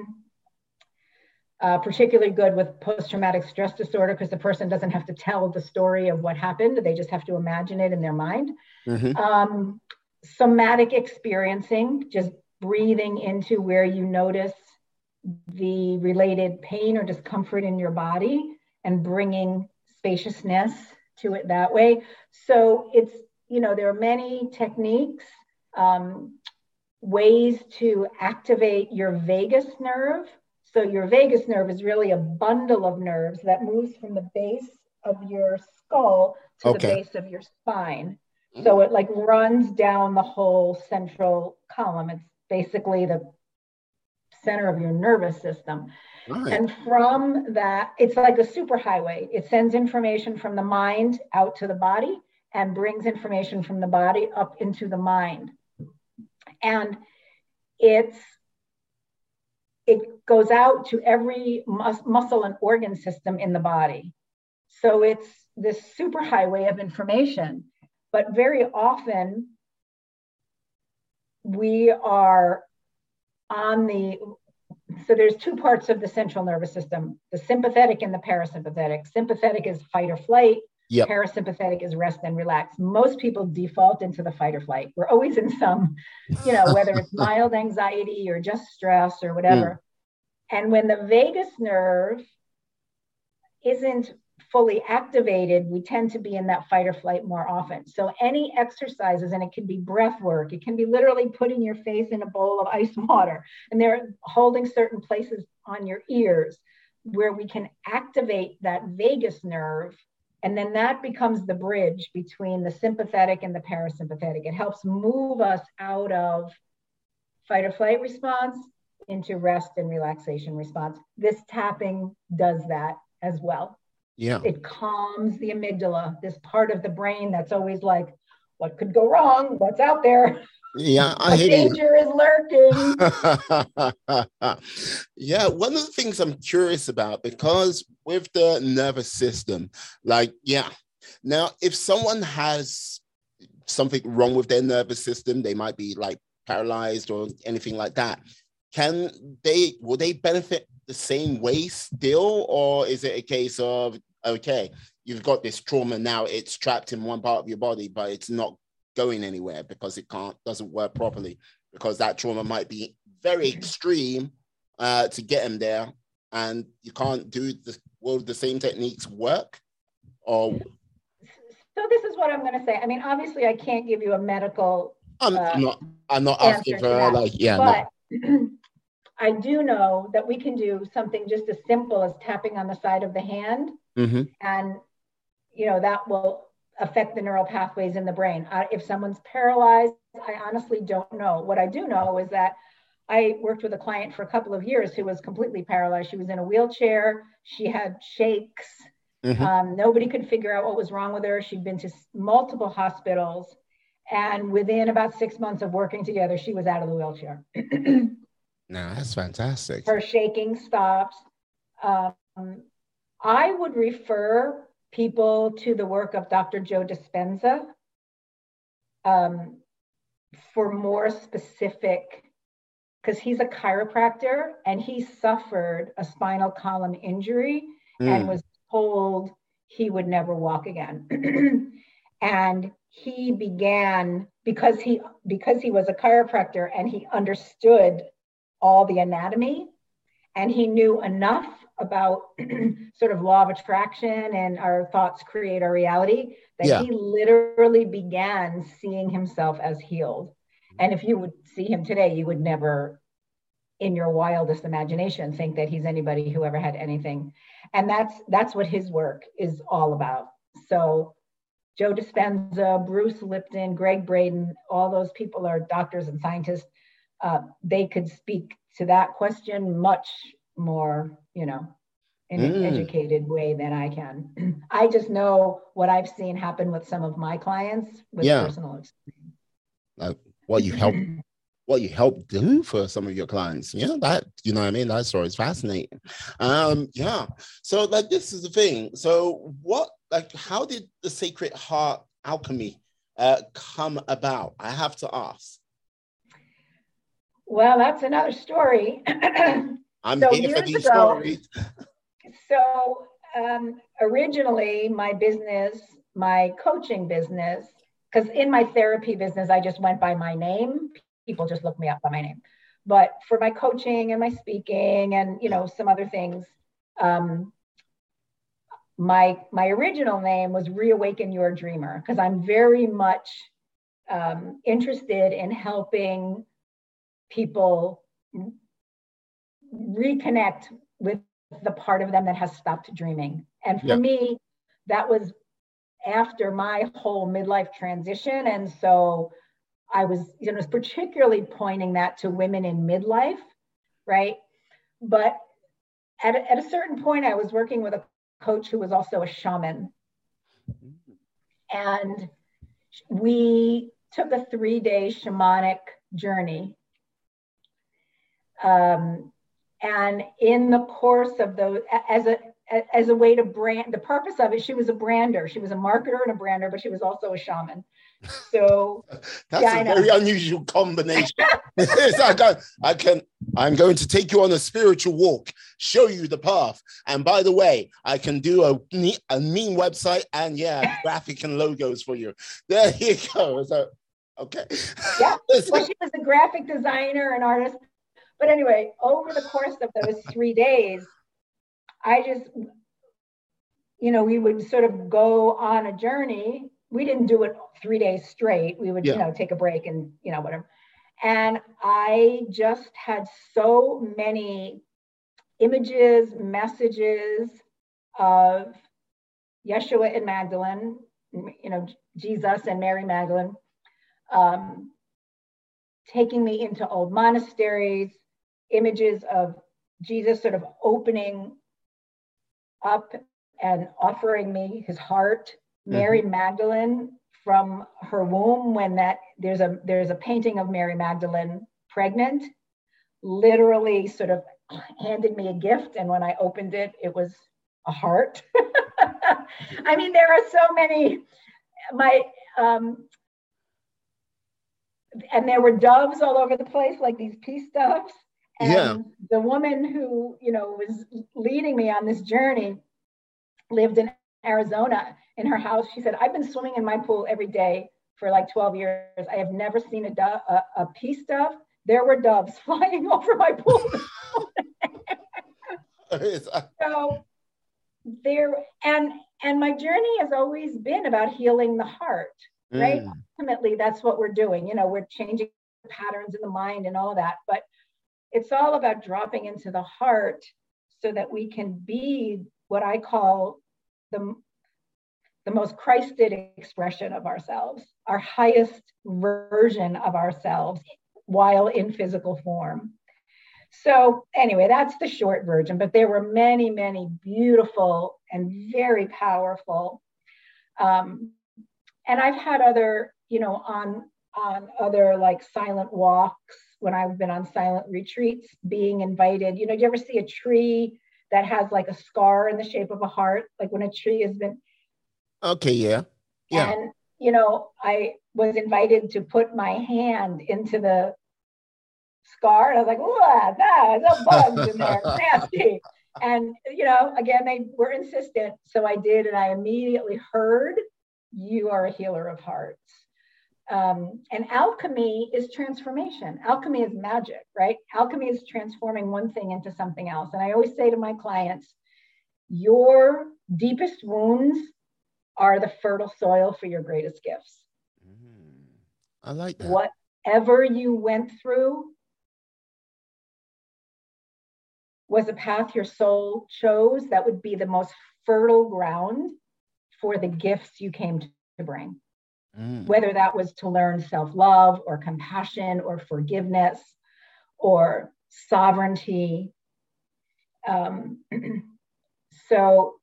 uh, particularly good with post-traumatic stress disorder because the person doesn't have to tell the story of what happened. They just have to imagine it in their mind. Mm-hmm. um, somatic experiencing just breathing into where you notice the related pain or discomfort in your body and bringing spaciousness to it that way. So it's you know there are many techniques um, ways to activate your vagus nerve so your vagus nerve is really a bundle of nerves that moves from the base of your skull to okay. the base of your spine. Mm-hmm. So it like runs down the whole central column. It's basically the center of your nervous system. Right. And from that, it's like a superhighway. It sends information from the mind out to the body and brings information from the body up into the mind. And it's it goes out to every mus- muscle and organ system in the body. So it's this superhighway of information. But very often, we are on the so there's two parts of the central nervous system the sympathetic and the parasympathetic sympathetic is fight or flight Yep. Parasympathetic is rest and relax. Most people default into the fight or flight. We're always in some, you know, whether it's mild anxiety or just stress or whatever. Mm. And when the vagus nerve isn't fully activated, we tend to be in that fight or flight more often. So any exercises, and it can be breath work, it can be literally putting your face in a bowl of ice water, and they're holding certain places on your ears where we can activate that vagus nerve and then that becomes the bridge between the sympathetic and the parasympathetic. It helps move us out of fight or flight response into rest and relaxation response. This tapping does that as well. Yeah. It calms the amygdala, this part of the brain that's always like, what could go wrong? What's out there? Yeah, I hate danger is lurking. yeah, one of the things I'm curious about because with the nervous system, like, yeah, now if someone has something wrong with their nervous system, they might be like paralyzed or anything like that. Can they will they benefit the same way still, or is it a case of okay, you've got this trauma now, it's trapped in one part of your body, but it's not going anywhere because it can't doesn't work properly because that trauma might be very extreme uh, to get him there, and you can't do the will the same techniques work, or so this is what I'm going to say. I mean, obviously, I can't give you a medical. I'm, uh, not. I'm not asking for like yeah. But no. I do know that we can do something just as simple as tapping on the side of the hand, mm-hmm. and you know that will affect the neural pathways in the brain. Uh, if someone's paralyzed, I honestly don't know. What I do know is that I worked with a client for a couple of years who was completely paralyzed. She was in a wheelchair. She had shakes. Mm-hmm. Um, nobody could figure out what was wrong with her. She'd been to multiple hospitals. And within about six months of working together, she was out of the wheelchair. no, that's fantastic. Her shaking stops. Um, I would refer people to the work of Dr. Joe Dispenza um, for more specific, because he's a chiropractor and he suffered a spinal column injury mm. and was told he would never walk again. and he began because he because he was a chiropractor and he understood all the anatomy and he knew enough about sort of law of attraction and our thoughts create our reality that yeah. he literally began seeing himself as healed. And if you would see him today you would never in your wildest imagination think that he's anybody who ever had anything. And that's that's what his work is all about. So joe dispenza bruce lipton gregg braden all those people are doctors and scientists. Uh, they could speak to that question much more you know in mm. an educated way than i can i just know what i've seen happen with some of my clients with yeah. personal experience uh, what you help what you help do for some of your clients. Yeah, that you know what I mean. That story is fascinating. Um, yeah. So like this is the thing. So what like how did the Sacred Heart Alchemy uh, come about? I have to ask. Well, that's another story. I'm so here for these ago, stories. so um, originally, my business, my coaching business, because in my therapy business, I just went by my name people just look me up by my name. But for my coaching and my speaking and you know some other things, um, my my original name was Reawaken Your Dreamer because I'm very much um, interested in helping people reconnect with the part of them that has stopped dreaming. And for me, that was after my whole midlife transition. And so I was, you know, particularly pointing that to women in midlife, right? But at a, at a certain point, I was working with a coach who was also a shaman. And we took a three day shamanic journey. Um, and in the course of those, as a as a way to brand, the purpose of it, she was a brander. She was a marketer and a brander, but she was also a shaman. So that's yeah, a very unusual combination. I, can, I can, I'm going to take you on a spiritual walk, show you the path. And by the way, I can do a, a mean website and yeah, graphic and logos for you. There you go. So, okay. Yeah. Well, she was a graphic designer and artist. But anyway, over the course of those three days, I just, you know, we would sort of go on a journey we didn't do it three days straight. We would, yeah. you know, take a break and, you know, whatever. And I just had so many images, messages of Yeshua and Magdalene, you know, Jesus and Mary Magdalene, um, taking me into old monasteries, images of Jesus sort of opening up and offering me his heart Mary mm-hmm. Magdalene from her womb when that there's a there's a painting of Mary Magdalene pregnant, literally sort of handed me a gift, and when I opened it, it was a heart. I mean, there are so many. My um, and there were doves all over the place, like these peace doves. And yeah. the woman who, you know, was leading me on this journey lived in Arizona in her house. She said, I've been swimming in my pool every day for like 12 years. I have never seen a, dove, a, a peace dove. There were doves flying over my pool. so there, and and my journey has always been about healing the heart, right? Mm. Ultimately, that's what we're doing. You know, we're changing the patterns in the mind and all of that, but it's all about dropping into the heart so that we can be what I call the the most Christed expression of ourselves, our highest version of ourselves while in physical form. So, anyway, that's the short version, but there were many, many beautiful and very powerful. Um, and I've had other, you know, on on other like silent walks when I've been on silent retreats, being invited. You know, do you ever see a tree that has like a scar in the shape of a heart? Like when a tree has been Okay, yeah. Yeah. And, you know, I was invited to put my hand into the scar. And I was like, what? Nah, ah, there's bugs in there. Nasty. And, you know, again, they were insistent. So I did. And I immediately heard, you are a healer of hearts. Um, and alchemy is transformation. Alchemy is magic, right? Alchemy is transforming one thing into something else. And I always say to my clients, your deepest wounds are the fertile soil for your greatest gifts. Mm, I like that. Whatever you went through was a path your soul chose that would be the most fertile ground for the gifts you came to bring. Mm. Whether that was to learn self love or compassion or forgiveness or sovereignty. Um, so,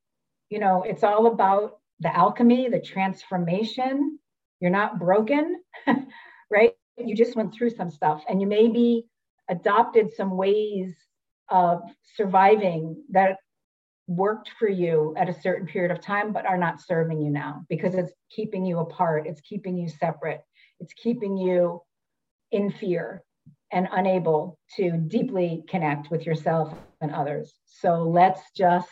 you know, it's all about the alchemy, the transformation. You're not broken, right? You just went through some stuff and you maybe adopted some ways of surviving that worked for you at a certain period of time, but are not serving you now because it's keeping you apart, it's keeping you separate, it's keeping you in fear and unable to deeply connect with yourself and others. So let's just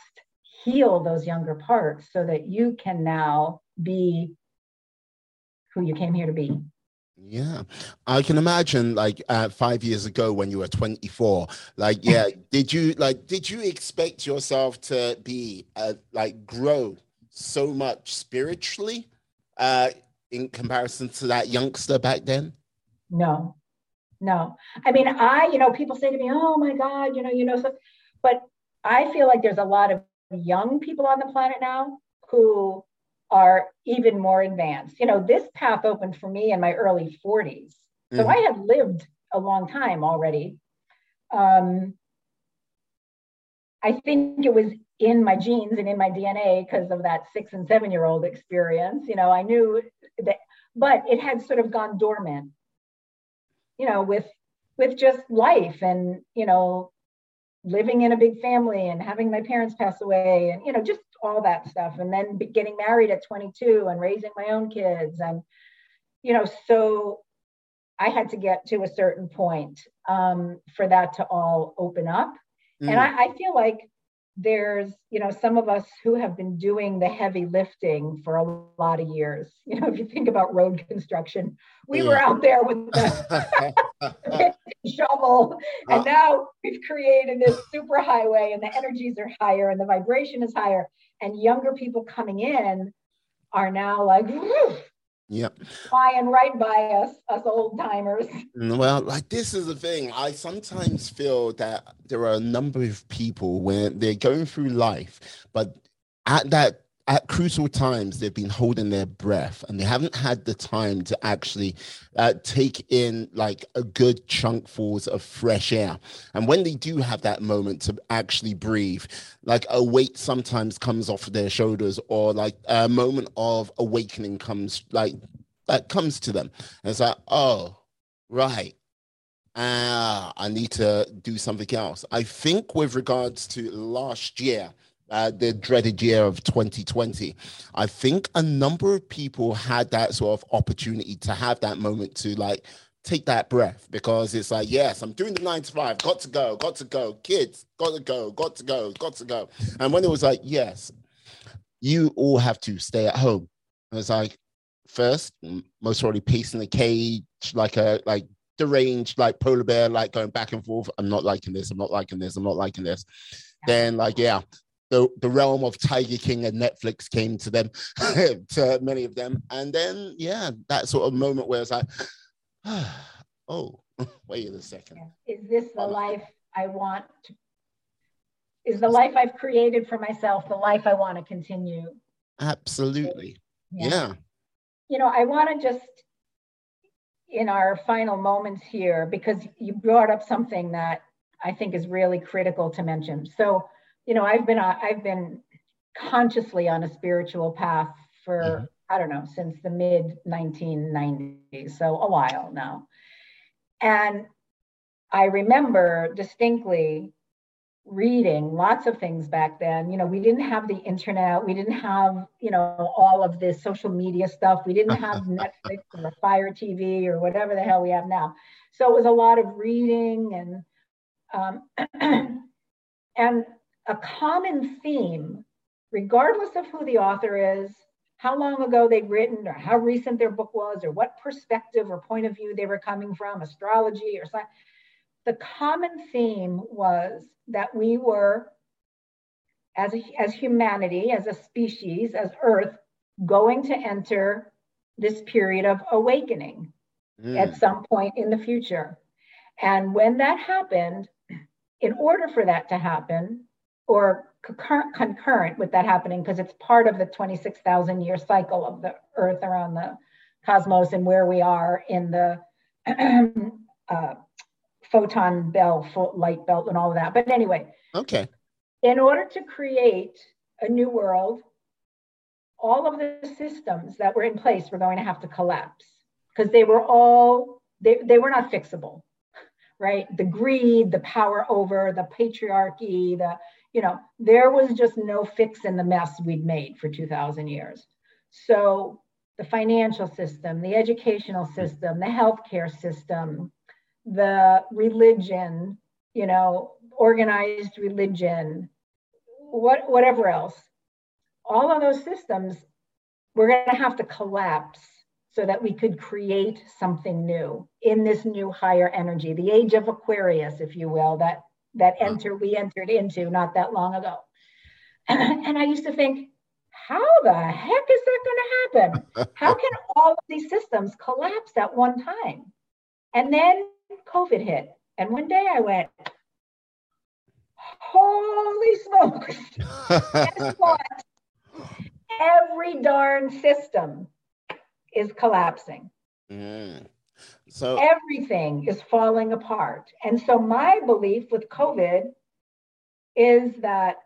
heal those younger parts so that you can now be who you came here to be. Yeah, I can imagine like uh, five years ago when you were 24, like, yeah, did you like, did you expect yourself to be uh, like grow so much spiritually uh, in comparison to that youngster back then? No, no. I mean, I, you know, people say to me, oh my God, you know, you know, so, but I feel like there's a lot of young people on the planet now who are even more advanced. You know, this path opened for me in my early 40s. So mm-hmm. I had lived a long time already. Um, I think it was in my genes and in my DNA because of that six and seven year old experience. You know, I knew that, but it had sort of gone dormant, you know, with with just life and you know living in a big family and having my parents pass away and you know just all that stuff and then getting married at 22 and raising my own kids and you know so i had to get to a certain point um, for that to all open up mm. and I, I feel like there's you know some of us who have been doing the heavy lifting for a lot of years you know if you think about road construction we yeah. were out there with the shovel and uh, now we've created this super highway and the energies are higher and the vibration is higher and younger people coming in are now like Yep. Flying right by us, us old timers. Mm, well, like this is the thing. I sometimes feel that there are a number of people when they're going through life, but at that at crucial times they've been holding their breath and they haven't had the time to actually uh, take in like a good chunkfuls of fresh air. And when they do have that moment to actually breathe like a weight sometimes comes off their shoulders or like a moment of awakening comes like that comes to them. And it's like oh right. Ah i need to do something else. I think with regards to last year uh, the dreaded year of 2020. I think a number of people had that sort of opportunity to have that moment to like take that breath because it's like, yes, I'm doing the nine to five, got to go, got to go, kids, got to go, got to go, got to go. And when it was like, yes, you all have to stay at home. And it's like, first, most already pacing the cage like a like deranged like polar bear, like going back and forth. I'm not liking this. I'm not liking this. I'm not liking this. Then like yeah, the the realm of Tiger King and Netflix came to them, to many of them, and then yeah, that sort of moment where it's like, oh, wait a second. Is this the um, life I want? To, is the life I've created for myself the life I want to continue? Absolutely. yeah. yeah you know, I want to just, in our final moments here, because you brought up something that I think is really critical to mention. So, you know, I've been I've been consciously on a spiritual path for mm-hmm. I don't know since the mid 1990s, so a while now, and I remember distinctly reading lots of things back then. You know we didn't have the internet we didn't have you know all of this social media stuff we didn't have netflix or fire tv or whatever the hell we have now. So it was a lot of reading and um, and a common theme regardless of who the author is how long ago they've written or how recent their book was or what perspective or point of view they were coming from astrology or something the common theme was that we were, as, a, as humanity, as a species, as Earth, going to enter this period of awakening mm. at some point in the future. And when that happened, in order for that to happen, or concurrent, with that happening, because it's part of the 26,000 year cycle of the Earth around the cosmos and where we are in the uh, photon belt, light belt, and all of that. But anyway. Okay. In order to create a new world, all of the systems that were in place were going to have to collapse because they were all they, they were not fixable right the greed the power over the patriarchy the you know there was just no fix in the mess we'd made for 2000 years. So the financial system the educational system the healthcare system the religion, you know, organized religion, what, whatever else, all of those systems, we're going to have to collapse so that we could create something new in this new higher energy, the age of Aquarius, if you will, that that enter we entered into not that long ago. and I used to think, how the heck is that going to happen? How can all of these systems collapse at one time? And then COVID hit. And one day I went, holy smokes. Guess what? Every darn system is collapsing. Mm. So everything is falling apart. And so my belief with COVID is that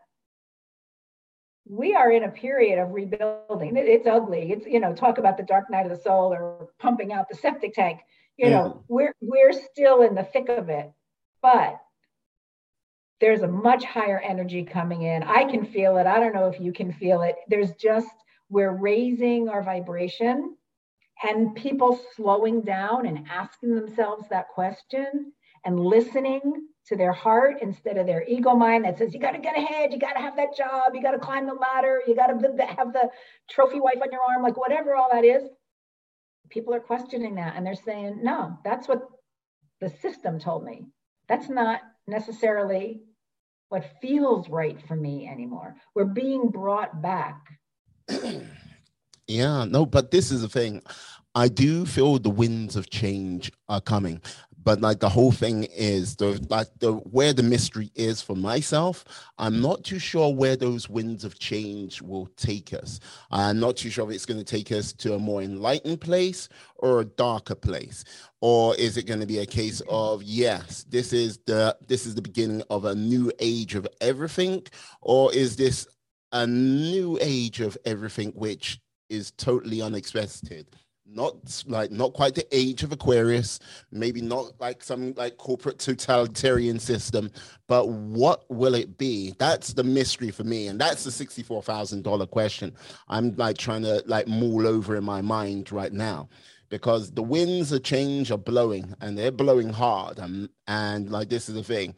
we are in a period of rebuilding. it's ugly. It's, you know, talk about the dark night of the soul or pumping out the septic tank. You know we're we're still in the thick of it. But there's a much higher energy coming in. I can feel it. I don't know if you can feel it. There's just we're raising our vibration and people slowing down and asking themselves that question and listening to their heart instead of their ego mind that says you got to get ahead you got to have that job you got to climb the ladder you got to have the trophy wife on your arm like whatever all that is people are questioning that and they're saying, no, that's what the system told me. That's not necessarily what feels right for me anymore. We're being brought back. yeah, no, but this is the thing. I do feel the winds of change are coming but like the whole thing is the like the where the mystery is for myself i'm not too sure where those winds of change will take us i'm not too sure if it's going to take us to a more enlightened place or a darker place or is it going to be a case of yes this is the this is the beginning of a new age of everything or is this a new age of everything which is totally unexpected not like not quite the age of aquarius maybe not like some like corporate totalitarian system but what will it be that's the mystery for me and that's the $64000 question i'm like trying to like mull over in my mind right now because the winds of change are blowing and they're blowing hard. And, and like this is the thing.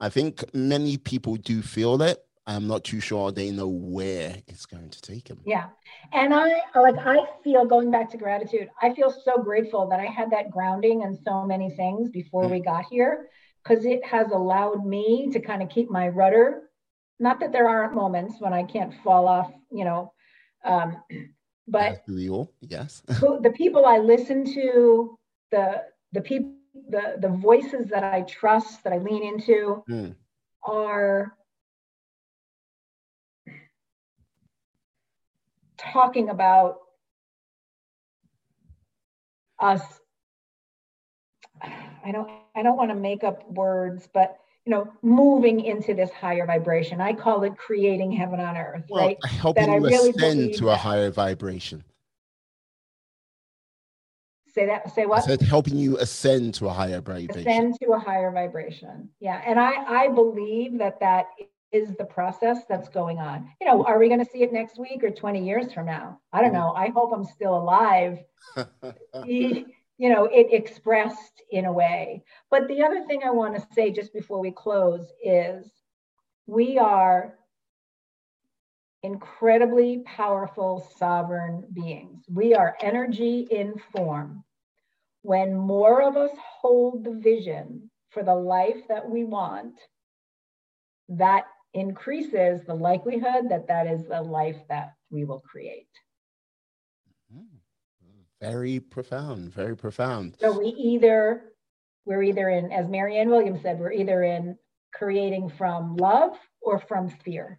I think many people do feel it. I'm not too sure they know where it's going to take them. Yeah. And I like I feel going back to gratitude, I feel so grateful that I had that grounding and so many things before mm. we got here because it has allowed me to kind of keep my rudder. Not that there aren't moments when I can't fall off, you know, um, but real, yes. the people I listen to, the the people, the the voices that I trust, that I lean into, mm. are talking about us. I don't I don't want to make up words, but you know, moving into this higher vibration. I call it creating heaven on earth, well, right? Helping that you really ascend to a higher vibration. Say that. Say what? I said helping you ascend to a higher vibration. Ascend to a higher vibration. Yeah, and I I believe that that is the process that's going on. You know, are we going to see it next week or 20 years from now? I don't hmm. know. I hope I'm still alive. you know, it expressed in a way. But the other thing I want to say just before we close is we are incredibly powerful sovereign beings. We are energy in form. When more of us hold the vision for the life that we want, that increases the likelihood that that is the life that we will create. Very profound, very profound. So we either, we're either in, as Marianne Williams said, we're either in creating from love or from fear.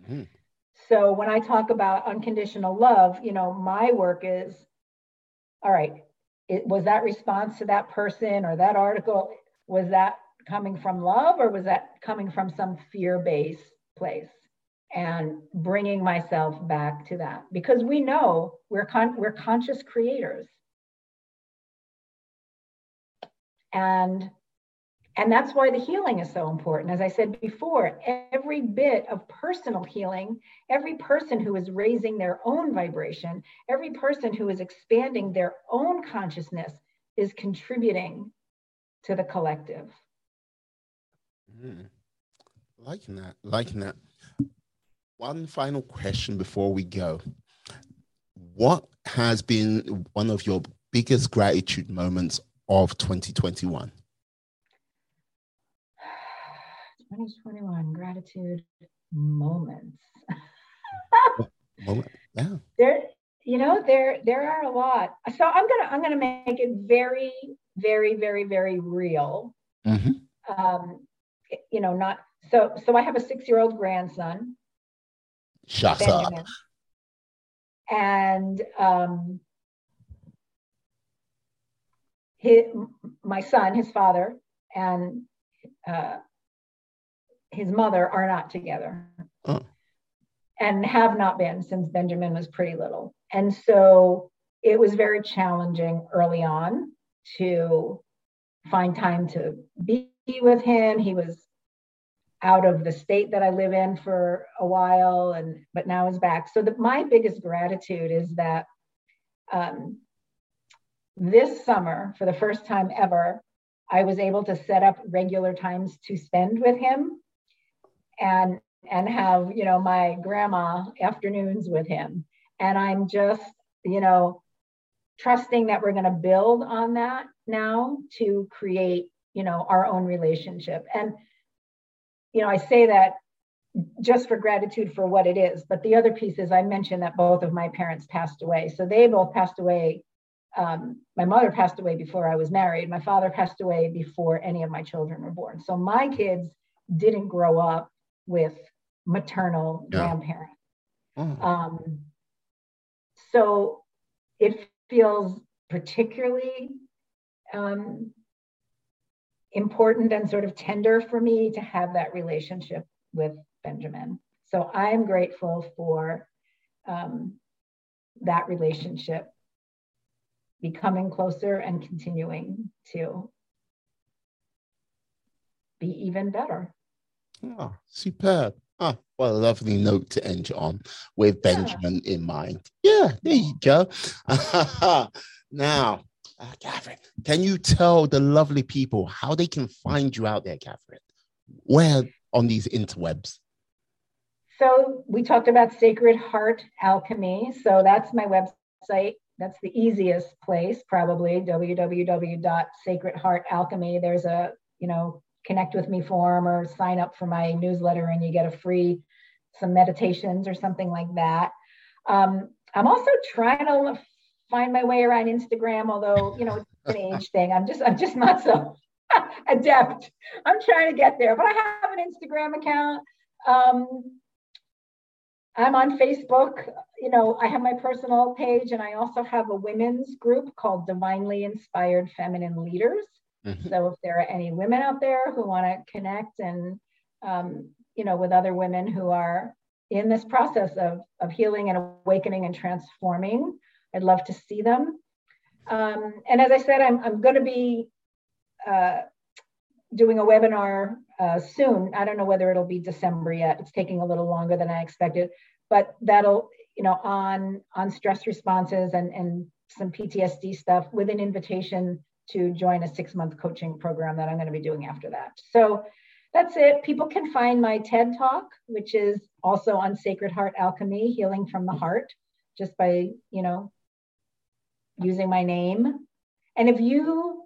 Mm-hmm. So when I talk about unconditional love, you know, my work is, all right, it, was that response to that person or that article, was that coming from love or was that coming from some fear-based place? and bringing myself back to that. Because we know we're con- we're conscious creators. And and that's why the healing is so important. As i said before every bit of personal healing every person who is raising their own vibration every person who is expanding their own consciousness is contributing to the collective mm. liking that liking that one final question before we go. What has been one of your biggest gratitude moments of 2021? 2021 gratitude moments. Moment, yeah. There, you know, there there are a lot. So I'm gonna I'm gonna make it very, very, very, very real. Mm-hmm. Um, you know, not so. So I have a six year old grandson Shut Benjamin. up. And um, his, my son, his father, and uh, his mother are not together oh. and have not been since Benjamin was pretty little. And so it was very challenging early on to find time to be with him. He was out of the state that I live in for a while, and but now is back. So the, my biggest gratitude is that um, this summer, for the first time ever, I was able to set up regular times to spend with him, and and have you know my grandma afternoons with him. And I'm just you know trusting that we're going to build on that now to create you know our own relationship and you know, I say that just for gratitude for what it is. But the other piece is I mentioned that both of my parents passed away. So they both passed away. Um, my mother passed away before I was married. My father passed away before any of my children were born. So my kids didn't grow up with maternal yeah. grandparents. Mm. Um, so it feels particularly um, important and sort of tender for me to have that relationship with Benjamin. So I'm grateful for um, that relationship becoming closer and continuing to be even better. Oh, superb. Oh, what a lovely note to end on with Benjamin yeah. in mind. Yeah, there you go. Now, uh, Catherine, can you tell the lovely people how they can find you out there, Catherine? Where on these interwebs? So we talked about Sacred Heart Alchemy. So that's my website. That's the easiest place, probably www.sacredheartalchemy. There's a, you know, connect with me form or sign up for my newsletter and you get a free some meditations or something like that. Um, I'm also trying to find my way around Instagram, although you know it's an age thing. I'm just I'm just not so adept. I'm trying to get there, but I have an Instagram account. Um, I'm on Facebook. You know, I have my personal page, and I also have a women's group called Divinely Inspired Feminine Leaders. Mm-hmm. So if there are any women out there who want to connect and um, you know with other women who are in this process of, of healing and awakening and transforming, I'd love to see them. Um, and as I said, I'm, I'm going to be uh, doing a webinar uh, soon. I don't know whether it'll be December yet. It's taking a little longer than I expected, but that'll, you know, on on stress responses and and some PTSD stuff with an invitation to join a six month coaching program that I'm going to be doing after that. So that's it. People can find my TED Talk, which is also on Sacred Heart Alchemy, Healing from the Heart, just by, you know, using my name. And if you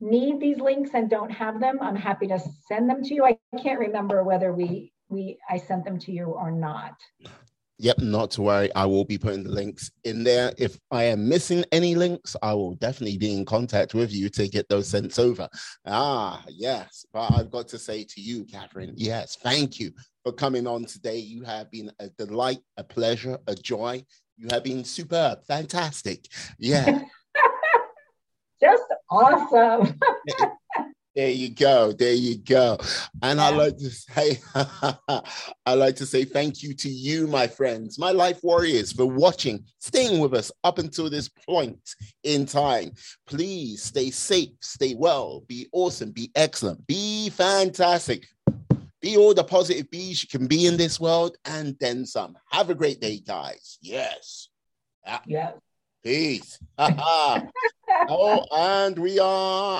need these links and don't have them, I'm happy to send them to you. I can't remember whether we we I sent them to you or not. Yep, not to worry. I will be putting the links in there. If I am missing any links, I will definitely be in contact with you to get those sent over. Ah, yes. But I've got to say to you, Catherine, yes, thank you for coming on today. You have been a delight, a pleasure, a joy. You have been superb, fantastic. Yeah. Just awesome. There you go. There you go. And yeah. I like to say, I like to say thank you to you, my friends, my life warriors, for watching, staying with us up until this point in time. Please stay safe, stay well, be awesome, be excellent, be fantastic. Be all the positive bees you can be in this world and then some. Have a great day, guys. Yes. Ah. Yeah. Peace. oh, and we are